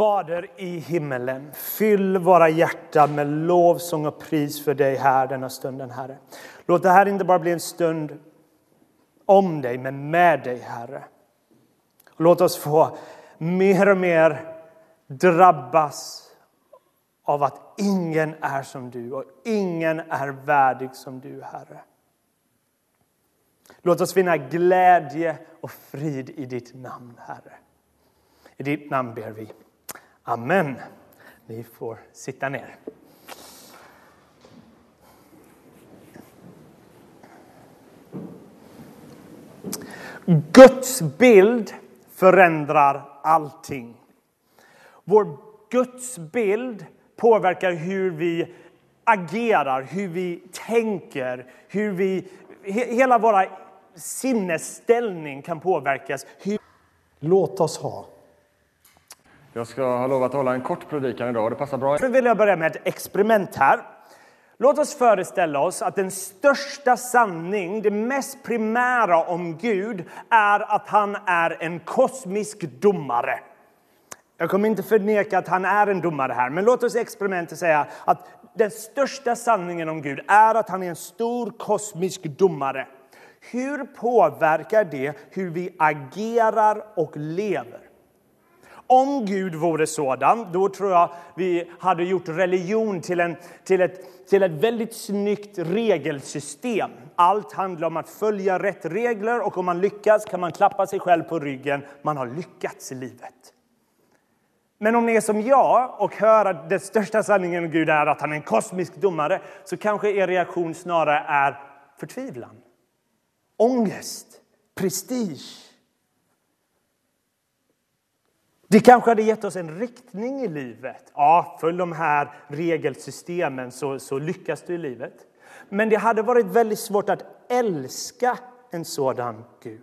Fader i himmelen, fyll våra hjärtan med lovsång och pris för dig här denna stunden, Herre. Låt det här inte bara bli en stund om dig, men med dig, Herre. Låt oss få mer och mer drabbas av att ingen är som du och ingen är värdig som du, Herre. Låt oss finna glädje och frid i ditt namn, Herre. I ditt namn ber vi. Amen. Ni får sitta ner. Guds bild förändrar allting. Vår Guds bild påverkar hur vi agerar, hur vi tänker, hur vi... Hela vår sinnesställning kan påverkas. Hur... Låt oss ha. Jag ska ha lovat att hålla en kort predikan idag. Det passar bra. Nu vill jag börja med ett experiment här. Låt oss föreställa oss att den största sanning, det mest primära om Gud är att han är en kosmisk domare. Jag kommer inte förneka att han är en domare här, men låt oss experimentet säga att den största sanningen om Gud är att han är en stor kosmisk domare. Hur påverkar det hur vi agerar och lever? Om Gud vore sådan, då tror jag vi hade gjort religion till, en, till, ett, till ett väldigt snyggt regelsystem. Allt handlar om att följa rätt regler och om man lyckas kan man klappa sig själv på ryggen. Man har lyckats i livet. Men om ni är som jag och hör att den största sanningen om Gud är att han är en kosmisk domare så kanske er reaktion snarare är förtvivlan, ångest, prestige. Det kanske hade gett oss en riktning i livet. Ja, följ de här regelsystemen så, så lyckas du i livet. Men det hade varit väldigt svårt att älska en sådan Gud.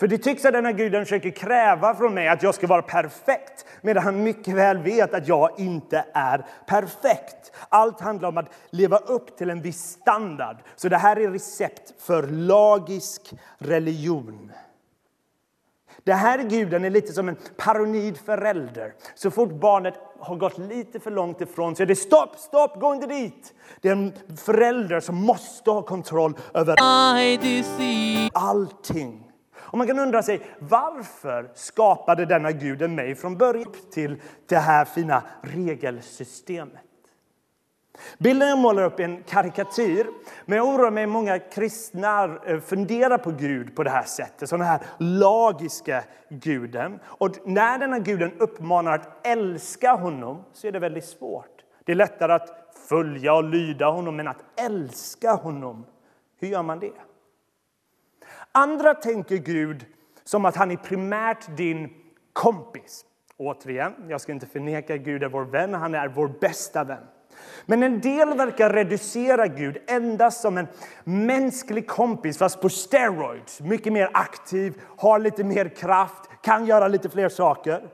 För det tycks att denna guden försöker kräva från mig att jag ska vara perfekt medan han mycket väl vet att jag inte är perfekt. Allt handlar om att leva upp till en viss standard. Så det här är recept för lagisk religion. Det här guden är lite som en paranoid förälder. Så fort barnet har gått lite för långt ifrån så är det stopp, stopp, gå inte dit. Det är en förälder som måste ha kontroll över allting. Och man kan undra sig varför skapade denna guden mig från början till det här fina regelsystemet? Bilden jag målar upp är en karikatyr, men jag oroar mig många kristna eh, funderar på Gud på det här sättet, som den här lagiska guden. Och när denna guden uppmanar att älska honom så är det väldigt svårt. Det är lättare att följa och lyda honom, men att älska honom, hur gör man det? Andra tänker Gud som att han är primärt din kompis. Återigen, jag ska inte förneka Gud är vår vän, han är vår bästa vän. Men en del verkar reducera Gud endast som en mänsklig kompis fast på steroids. Mycket mer aktiv, har lite mer kraft, kan göra lite fler saker.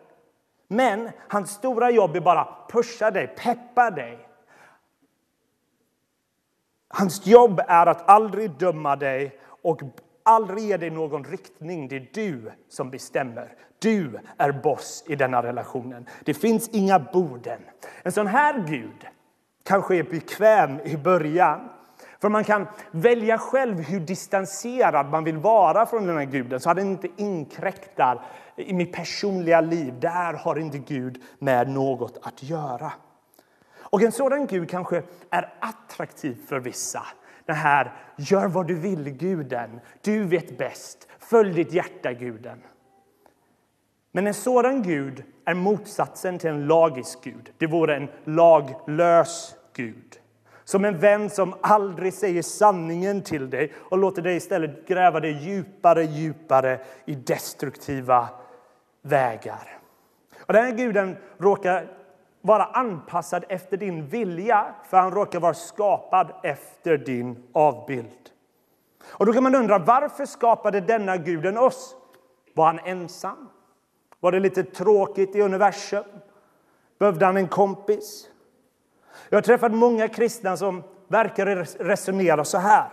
Men hans stora jobb är bara pusha dig, peppa dig. Hans jobb är att aldrig döma dig och aldrig ge dig någon riktning. Det är du som bestämmer. Du är boss i denna relationen. Det finns inga borden. En sån här Gud kanske är bekväm i början. För man kan välja själv hur distanserad man vill vara från den här guden så att den inte inkräktar i mitt personliga liv. Där har inte Gud med något att göra. Och en sådan Gud kanske är attraktiv för vissa. Den här gör vad du vill-guden. Du vet bäst. Följ ditt hjärta-guden. Men en sådan Gud är motsatsen till en lagisk Gud. Det vore en laglös Gud. Som en vän som aldrig säger sanningen till dig och låter dig istället gräva dig djupare, djupare i destruktiva vägar. Och den här guden råkar vara anpassad efter din vilja, för han råkar vara skapad efter din avbild. Och då kan man undra, varför skapade denna guden oss? Var han ensam? Var det lite tråkigt i universum? Behövde han en kompis? Jag har träffat många kristna som verkar resonera så här.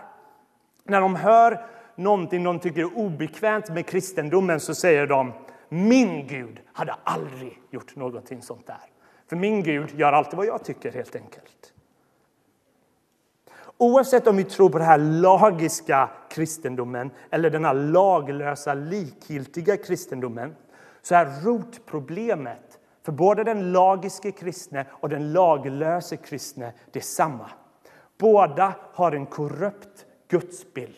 När de hör någonting de tycker är obekvämt med kristendomen så säger de Min Gud hade aldrig gjort någonting sånt där. För min Gud gör alltid vad jag tycker helt enkelt. Oavsett om vi tror på den här lagiska kristendomen eller den här laglösa, likgiltiga kristendomen så är rotproblemet för både den lagiske kristne och den laglöse kristne detsamma. Båda har en korrupt gudsbild.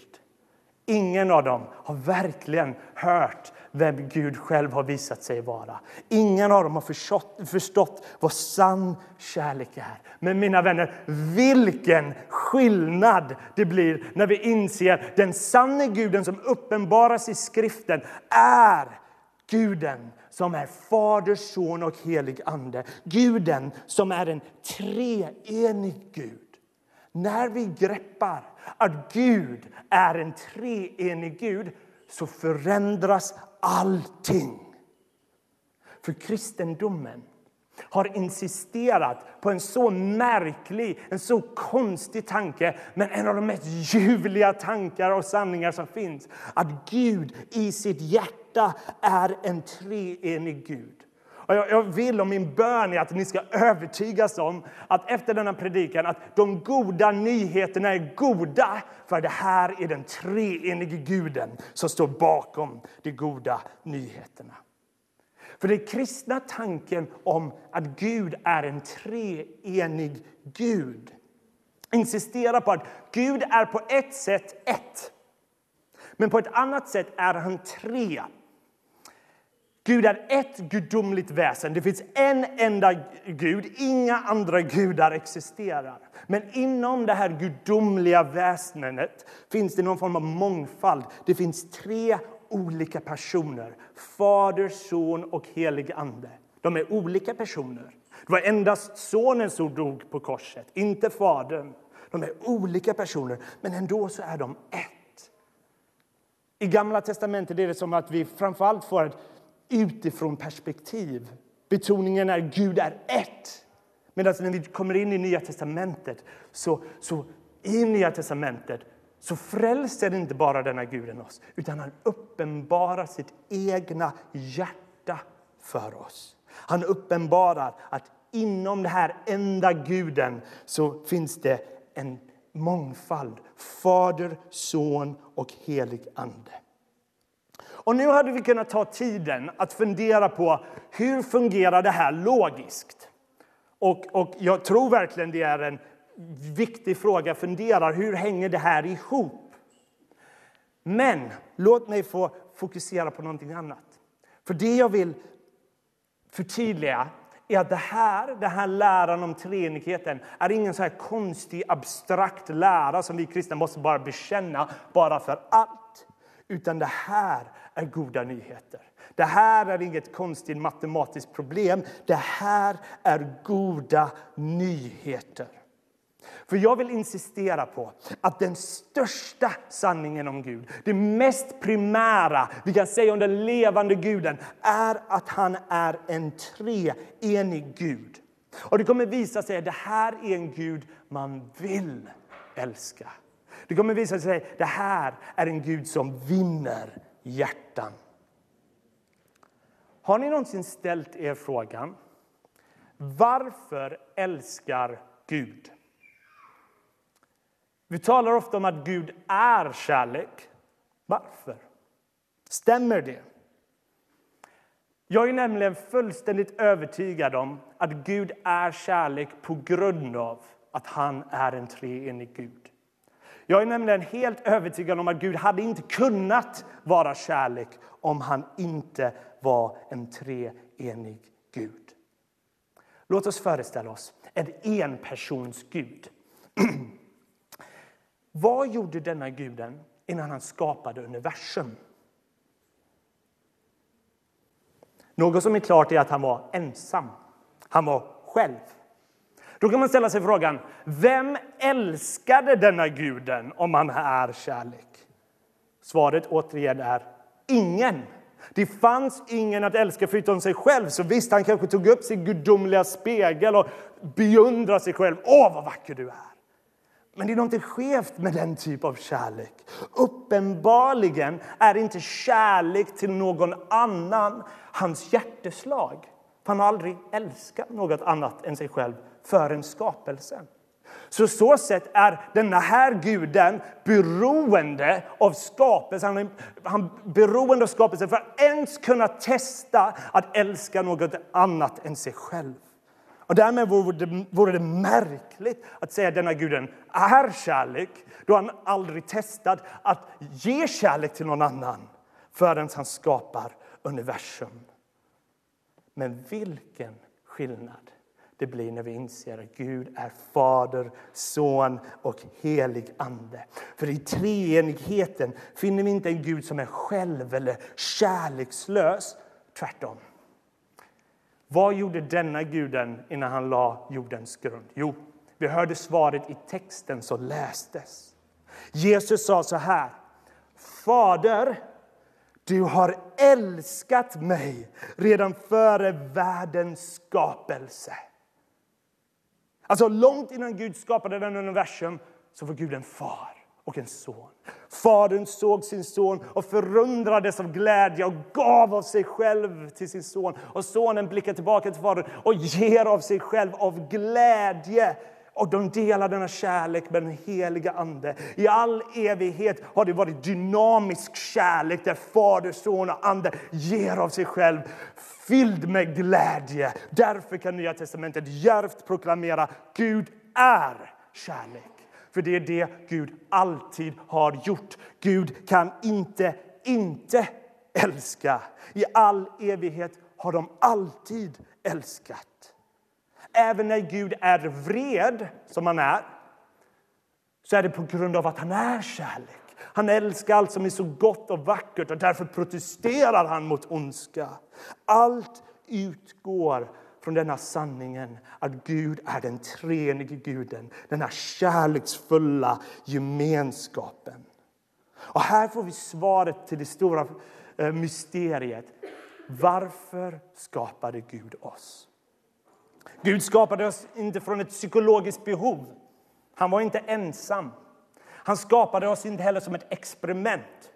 Ingen av dem har verkligen hört vem Gud själv har visat sig vara. Ingen av dem har förstått, förstått vad sann kärlek är. Men mina vänner, vilken skillnad det blir när vi inser den sanne guden som uppenbaras i skriften är guden som är Fader, Son och helig Ande. Guden som är en treenig Gud. När vi greppar att Gud är en treenig Gud så förändras allting. För kristendomen har insisterat på en så märklig, en så konstig tanke men en av de mest ljuvliga tankar och sanningar som finns. Att Gud i sitt hjärta detta är en treenig Gud. Och jag vill och min bön är att ni ska övertygas om att efter denna predikan att de goda nyheterna är goda. För det här är den treenige guden som står bakom de goda nyheterna. För den kristna tanken om att Gud är en treenig Gud insisterar på att Gud är på ett sätt ett. Men på ett annat sätt är han tre. Gud är ett gudomligt väsen. Det finns en enda Gud. Inga andra gudar existerar. Men inom det här gudomliga väsendet finns det någon form av mångfald. Det finns tre olika personer. Fader, son och helig ande. De är olika personer. Det var endast sonen som dog på korset, inte fadern. De är olika personer, men ändå så är de ett. I Gamla testamentet är det som att vi framförallt får ett utifrån perspektiv. Betoningen är Gud är ett. Medan när vi kommer in i Nya testamentet så, så i Nya testamentet så frälser inte bara denna guden oss utan han uppenbarar sitt egna hjärta för oss. Han uppenbarar att inom den här enda guden så finns det en mångfald. Fader, son och helig ande. Och nu hade vi kunnat ta tiden att fundera på hur fungerar det här logiskt. Och, och jag tror verkligen det är en viktig fråga. Funderar, hur hänger det här ihop? Men låt mig få fokusera på någonting annat. För det jag vill förtydliga är att det här, den här läran om treenigheten är ingen så här konstig, abstrakt lära som vi kristna måste bara bekänna bara för allt. Utan det här är goda nyheter. Det här är inget konstigt matematiskt problem. Det här är goda nyheter. För jag vill insistera på att den största sanningen om Gud, det mest primära vi kan säga om den levande guden, är att han är en treenig Gud. Och det kommer visa sig att det här är en Gud man vill älska. Det kommer visa sig att det här är en Gud som vinner hjärtan. Har ni någonsin ställt er frågan varför älskar Gud? Vi talar ofta om att Gud är kärlek. Varför? Stämmer det? Jag är nämligen fullständigt övertygad om att Gud är kärlek på grund av att han är en treenig Gud. Jag är nämligen helt övertygad om att Gud hade inte kunnat vara kärlek om han inte var en treenig Gud. Låt oss föreställa oss en enpersons Gud. Vad gjorde denna guden innan han skapade universum? Något som är klart är att han var ensam. Han var själv. Då kan man ställa sig frågan, vem älskade denna guden om han är kärlek? Svaret återigen är ingen. Det fanns ingen att älska förutom sig själv. Så visst, han kanske tog upp sin gudomliga spegel och beundrade sig själv. Åh, vad vacker du är! Men det är något skevt med den typ av kärlek. Uppenbarligen är inte kärlek till någon annan hans hjärteslag. Han har aldrig älskat något annat än sig själv förrän skapelsen. Så så sätt är denna här guden beroende av skapelsen. Han är, han beroende av skapelsen för att ens kunna testa att älska något annat än sig själv. Och därmed vore det, vore det märkligt att säga att denna guden är kärlek då han aldrig testat att ge kärlek till någon annan förrän han skapar universum. Men vilken skillnad det blir när vi inser att Gud är Fader, Son och helig Ande. För i treenigheten finner vi inte en Gud som är själv eller kärlekslös. Tvärtom. Vad gjorde denna guden innan han la jordens grund? Jo, vi hörde svaret i texten som lästes. Jesus sa så här. Fader, du har älskat mig redan före världens skapelse. Alltså långt innan Gud skapade den universum så var Gud en far och en son. Fadern såg sin son och förundrades av glädje och gav av sig själv till sin son. Och sonen blickar tillbaka till fadern och ger av sig själv av glädje. Och de delar denna kärlek med den heliga Ande. I all evighet har det varit dynamisk kärlek där Fader, Son och Ande ger av sig själv fylld med glädje. Därför kan Nya testamentet djärvt proklamera Gud är kärlek. För det är det Gud alltid har gjort. Gud kan inte inte älska. I all evighet har de alltid älskat. Även när Gud är vred, som han är, så är det på grund av att han är kärlek. Han älskar allt som är så gott och vackert och därför protesterar han mot ondska. Allt utgår från denna sanningen att Gud är den treenige guden, denna kärleksfulla gemenskapen. Och här får vi svaret till det stora eh, mysteriet. Varför skapade Gud oss? Gud skapade oss inte från ett psykologiskt behov. Han var inte ensam. Han skapade oss inte heller som ett experiment.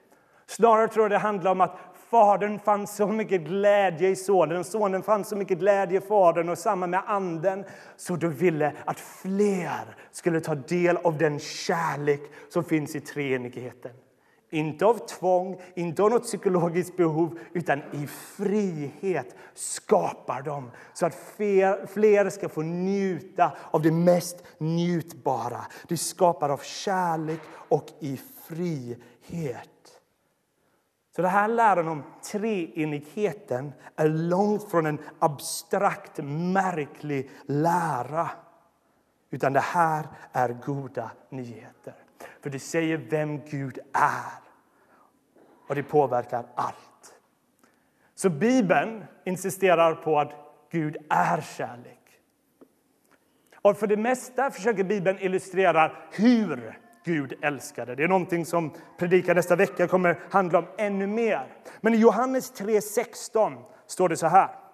Snarare tror jag det handlar om att Fadern fann så mycket glädje i Sonen, Sonen fann så mycket glädje i Fadern och samma med Anden. Så du ville att fler skulle ta del av den kärlek som finns i treenigheten. Inte av tvång, inte av något psykologiskt behov, utan i frihet skapar de så att fler, fler ska få njuta av det mest njutbara. Det skapar av kärlek och i frihet. Så det här läran om treenigheten är långt från en abstrakt, märklig lära. Utan det här är goda nyheter. För det säger vem Gud är. Och det påverkar allt. Så Bibeln insisterar på att Gud är kärlek. Och för det mesta försöker Bibeln illustrera hur Gud älskade. Det är någonting som predikan nästa vecka kommer handla om ännu mer. Men i Johannes 3.16 står det så här.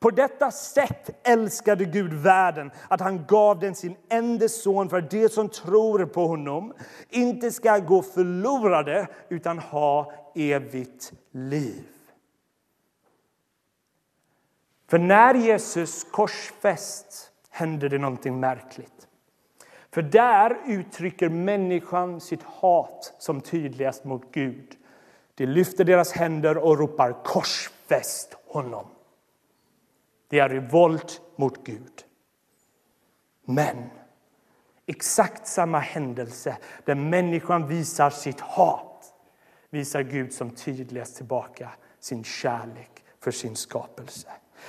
På detta sätt älskade Gud världen att han gav den sin enda son för att de som tror på honom inte ska gå förlorade utan ha evigt liv. För när Jesus korsfäst hände det någonting märkligt. För där uttrycker människan sitt hat som tydligast mot Gud. De lyfter deras händer och ropar korsfäst honom. Det är revolt mot Gud. Men exakt samma händelse där människan visar sitt hat visar Gud som tydligast tillbaka sin kärlek för sin skapelse.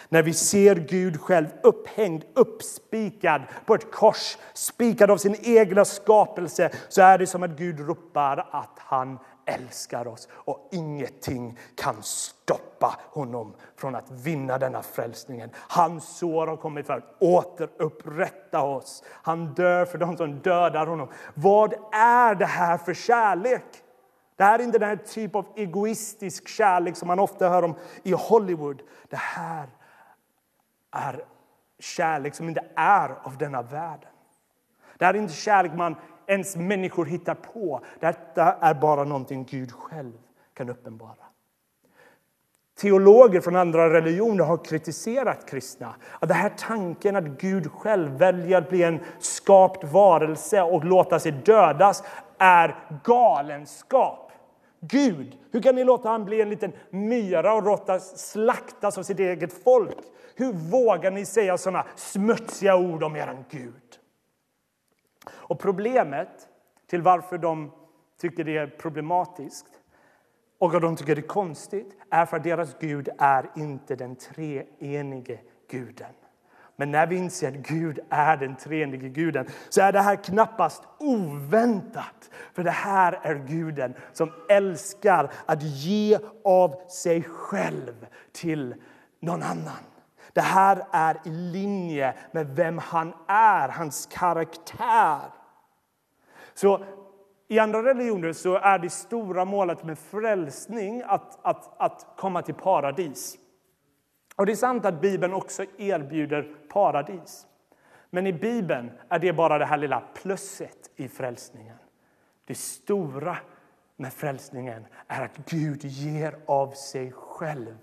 När vi ser Gud själv upphängd, uppspikad på ett kors, spikad av sin egna skapelse, så är det som att Gud ropar att han älskar oss och ingenting kan stoppa honom från att vinna denna frälsningen. Hans sår har kommit för att återupprätta oss. Han dör för de som dödar honom. Vad är det här för kärlek? Det här är inte den här typ av egoistisk kärlek som man ofta hör om i Hollywood. Det här är kärlek som inte är av denna världen. Det här är inte kärlek man ens människor hittar på. Detta är bara någonting Gud själv kan uppenbara. Teologer från andra religioner har kritiserat kristna. Att den här tanken att Gud själv väljer att bli en skapt varelse och låta sig dödas är galenskap. Gud, hur kan ni låta han bli en liten myra och låta slaktas av sitt eget folk? Hur vågar ni säga sådana smutsiga ord om er Gud? Och problemet till varför de tycker det är problematiskt och att de tycker det är konstigt är för att deras Gud är inte den treenige guden. Men när vi inser att Gud är den treenige guden så är det här knappast oväntat. För det här är guden som älskar att ge av sig själv till någon annan. Det här är i linje med vem han är, hans karaktär. Så i andra religioner så är det stora målet med frälsning att, att, att komma till paradis. Och Det är sant att Bibeln också erbjuder paradis. Men i Bibeln är det bara det här lilla plusset i frälsningen. Det stora med frälsningen är att Gud ger av sig själv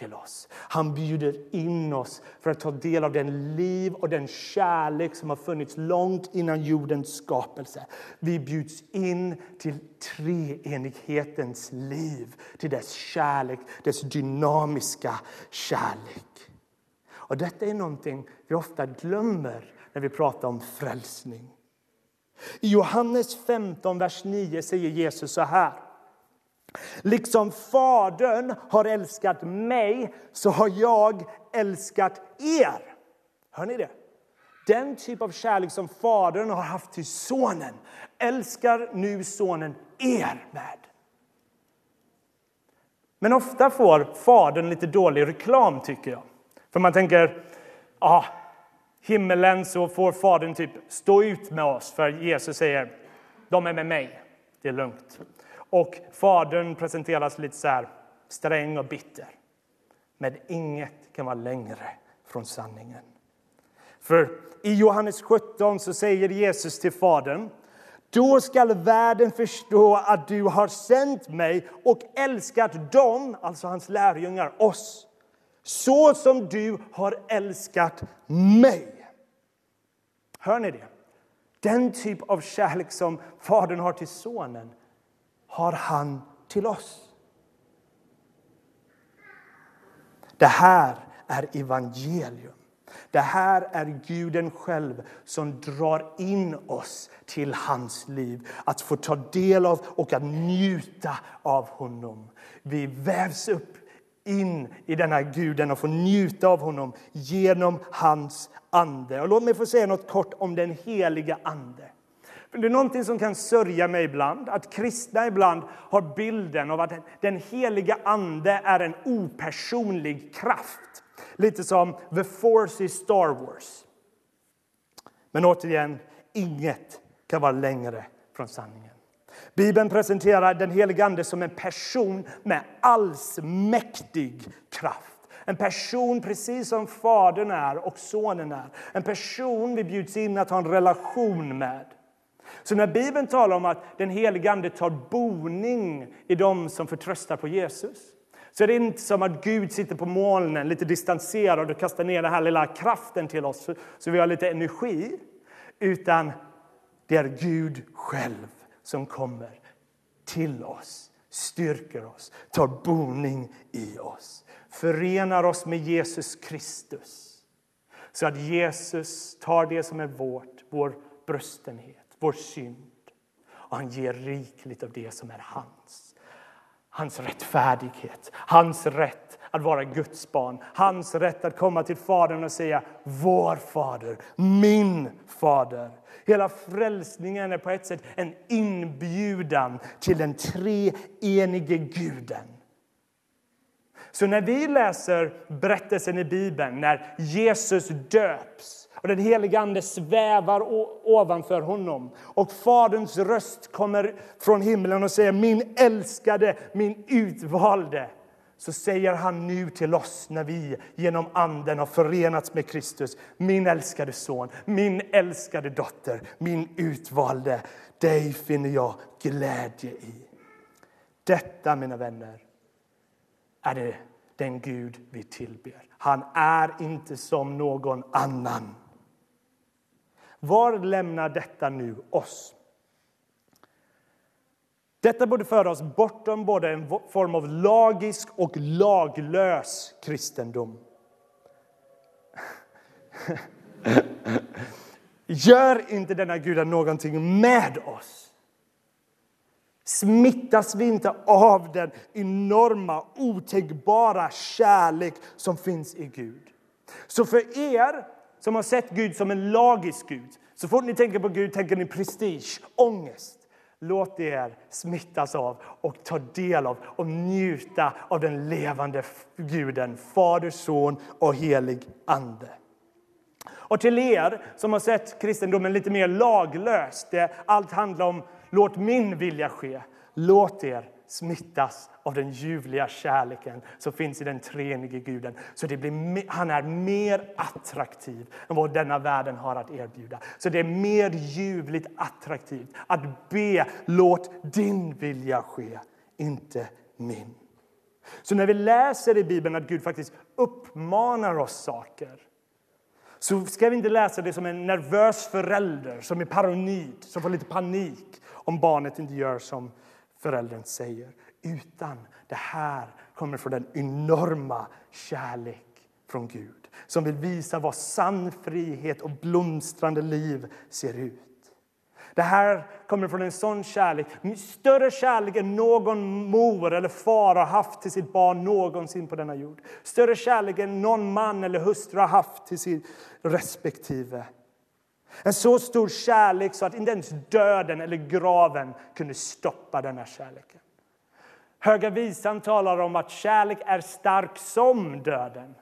till oss. Han bjuder in oss för att ta del av den liv och den kärlek som har funnits långt innan jordens skapelse. Vi bjuds in till treenighetens liv, till dess kärlek, dess dynamiska kärlek. Och detta är någonting vi ofta glömmer när vi pratar om frälsning. I Johannes 15, vers 9 säger Jesus så här. Liksom Fadern har älskat mig så har jag älskat er. Hör ni det? Den typ av kärlek som Fadern har haft till Sonen älskar nu Sonen er med. Men ofta får Fadern lite dålig reklam, tycker jag. För man tänker, ah, himmelen så får Fadern typ stå ut med oss, för Jesus säger, de är med mig, det är lugnt. Och fadern presenteras lite så här sträng och bitter. Men inget kan vara längre från sanningen. För i Johannes 17 så säger Jesus till Fadern då skall världen förstå att du har sänt mig och älskat dem, alltså hans lärjungar, oss så som du har älskat mig. Hör ni det? Den typ av kärlek som Fadern har till Sonen har han till oss. Det här är evangelium. Det här är Guden själv som drar in oss till hans liv. Att få ta del av och att njuta av honom. Vi vävs upp in i denna guden och får njuta av honom genom hans ande. Och låt mig få säga något kort om den heliga ande. Det är någonting som kan sörja mig ibland, att kristna ibland har bilden av att den heliga Ande är en opersonlig kraft. Lite som the force i Star Wars. Men återigen, inget kan vara längre från sanningen. Bibeln presenterar den helige Ande som en person med allsmäktig kraft. En person precis som Fadern är och Sonen är. En person vi bjuds in att ha en relation med. Så när Bibeln talar om att den helige Ande tar boning i dem som förtröstar på Jesus så är det inte som att Gud sitter på molnen lite distanserad och kastar ner den här lilla kraften till oss så vi har lite energi. Utan det är Gud själv som kommer till oss, styrker oss, tar boning i oss. Förenar oss med Jesus Kristus så att Jesus tar det som är vårt, vår bröstenhet vår synd. Och han ger rikligt av det som är hans. Hans rättfärdighet, hans rätt att vara Guds barn. Hans rätt att komma till Fadern och säga vår fader, min fader. Hela frälsningen är på ett sätt en inbjudan till den treenige guden. Så när vi läser berättelsen i Bibeln, när Jesus döps och den helige Ande svävar ovanför honom. Och Faderns röst kommer från himlen och säger min älskade, min utvalde. så säger han nu till oss när vi genom Anden har förenats med Kristus. Min älskade son, min älskade dotter, min utvalde. Dig finner jag glädje i. Detta, mina vänner, är det den Gud vi tillber. Han är inte som någon annan. Var lämnar detta nu oss? Detta borde föra oss bortom både en form av lagisk och laglös kristendom. Gör inte denna Gud någonting med oss? Smittas vi inte av den enorma, otänkbara kärlek som finns i Gud? Så för er som har sett Gud som en lagisk Gud, så fort ni tänker på Gud tänker ni prestige, ångest. Låt er smittas av och ta del av och njuta av den levande Guden, Fader, Son och helig Ande. Och till er som har sett kristendomen lite mer laglöst, allt handlar om låt min vilja ske. Låt er smittas av den ljuvliga kärleken som finns i den treenige guden. Så det blir, han är mer attraktiv än vad denna världen har att erbjuda. Så det är mer ljuvligt attraktivt att be låt din vilja ske, inte min. Så när vi läser i Bibeln att Gud faktiskt uppmanar oss saker så ska vi inte läsa det som en nervös förälder som är paranoid, som får lite panik om barnet inte gör som föräldern säger. Utan det här kommer från den enorma kärlek från Gud som vill visa vad sann frihet och blomstrande liv ser ut. Det här kommer från en sån kärlek, större kärlek än någon mor eller far har haft till sitt barn någonsin på denna jord. Större kärlek än någon man eller hustru har haft till sin respektive. En så stor kärlek så att inte ens döden eller graven kunde stoppa denna kärleken. Höga visan talar om att kärlek är stark som döden.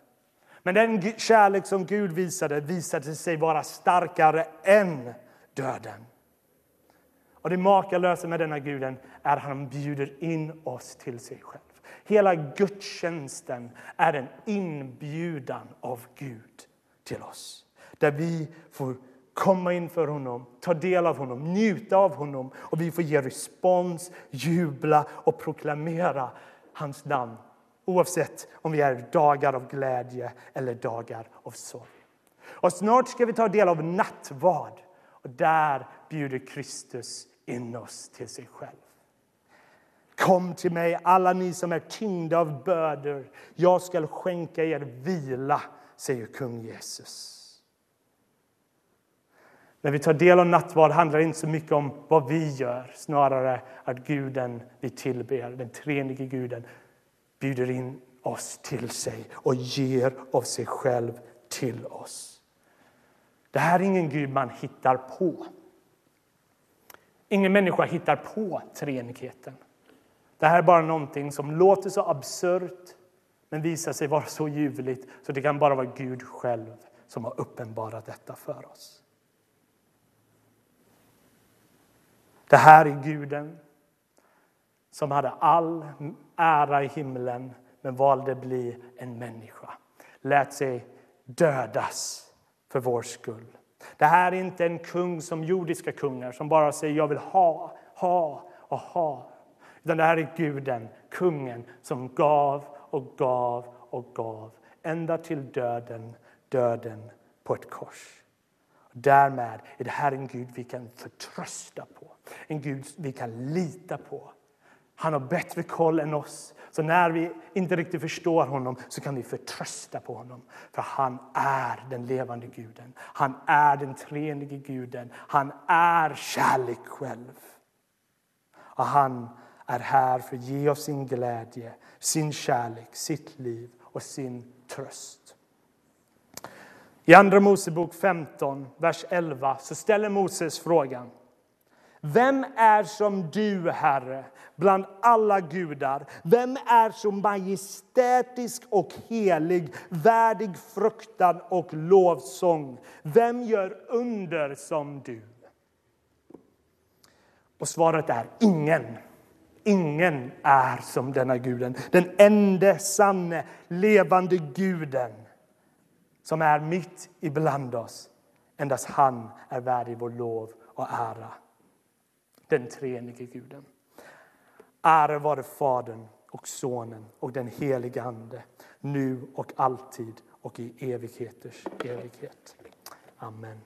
Men den kärlek som Gud visade visade sig vara starkare än döden. Och det makalösa med denna guden är att han bjuder in oss till sig själv. Hela gudstjänsten är en inbjudan av Gud till oss. Där vi får komma inför honom, ta del av honom, njuta av honom och vi får ge respons, jubla och proklamera hans namn oavsett om vi är dagar av glädje eller dagar av sorg. Och snart ska vi ta del av nattvard och där bjuder Kristus in oss till sig själv. Kom till mig, alla ni som är tyngda av bördor. Jag ska skänka er vila, säger kung Jesus. När vi tar del av nattvard handlar det inte så mycket om vad vi gör, snarare att guden vi tillber, den treenige guden, bjuder in oss till sig och ger av sig själv till oss. Det här är ingen Gud man hittar på. Ingen människa hittar på treenigheten. Det här är bara någonting som låter så absurt men visar sig vara så ljuvligt så det kan bara vara Gud själv som har uppenbarat detta för oss. Det här är guden som hade all ära i himlen men valde att bli en människa. Lät sig dödas för vår skull. Det här är inte en kung som jordiska kungar som bara säger jag vill ha, ha och ha. Utan det här är guden, kungen, som gav och gav och gav ända till döden, döden på ett kors. Därmed är det här en Gud vi kan förtrösta på, en Gud vi kan lita på. Han har bättre koll än oss. Så när vi inte riktigt förstår honom så kan vi förtrösta på honom. För han är den levande guden. Han är den treenige guden. Han är kärlek själv. Och han är här för att ge oss sin glädje, sin kärlek, sitt liv och sin tröst. I Andra Mosebok 15, vers 11, så ställer Moses frågan. Vem är som du, Herre, bland alla gudar? Vem är så majestätisk och helig, värdig fruktan och lovsång? Vem gör under som du? Och svaret är ingen. ingen är som denna guden, den enda sanne, levande guden som är mitt ibland oss. Endast han är värdig vår lov och ära. Den treenige guden. Ära vare Fadern och Sonen och den helige Ande, nu och alltid och i evigheters evighet. Amen.